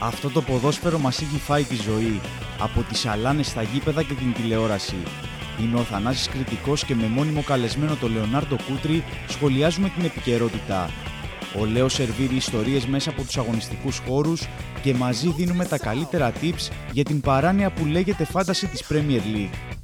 Αυτό το ποδόσφαιρο μας έχει φάει τη ζωή, από τις αλάνες στα γήπεδα και την τηλεόραση. Είναι ο Θανάσης Κριτικός και με μόνιμο καλεσμένο το Λεωνάρντο Κούτρι σχολιάζουμε την επικαιρότητα. Ο Λέος σερβίρει ιστορίες μέσα από τους αγωνιστικούς χώρους και μαζί δίνουμε τα καλύτερα tips για την παράνοια που λέγεται φάνταση της Premier League.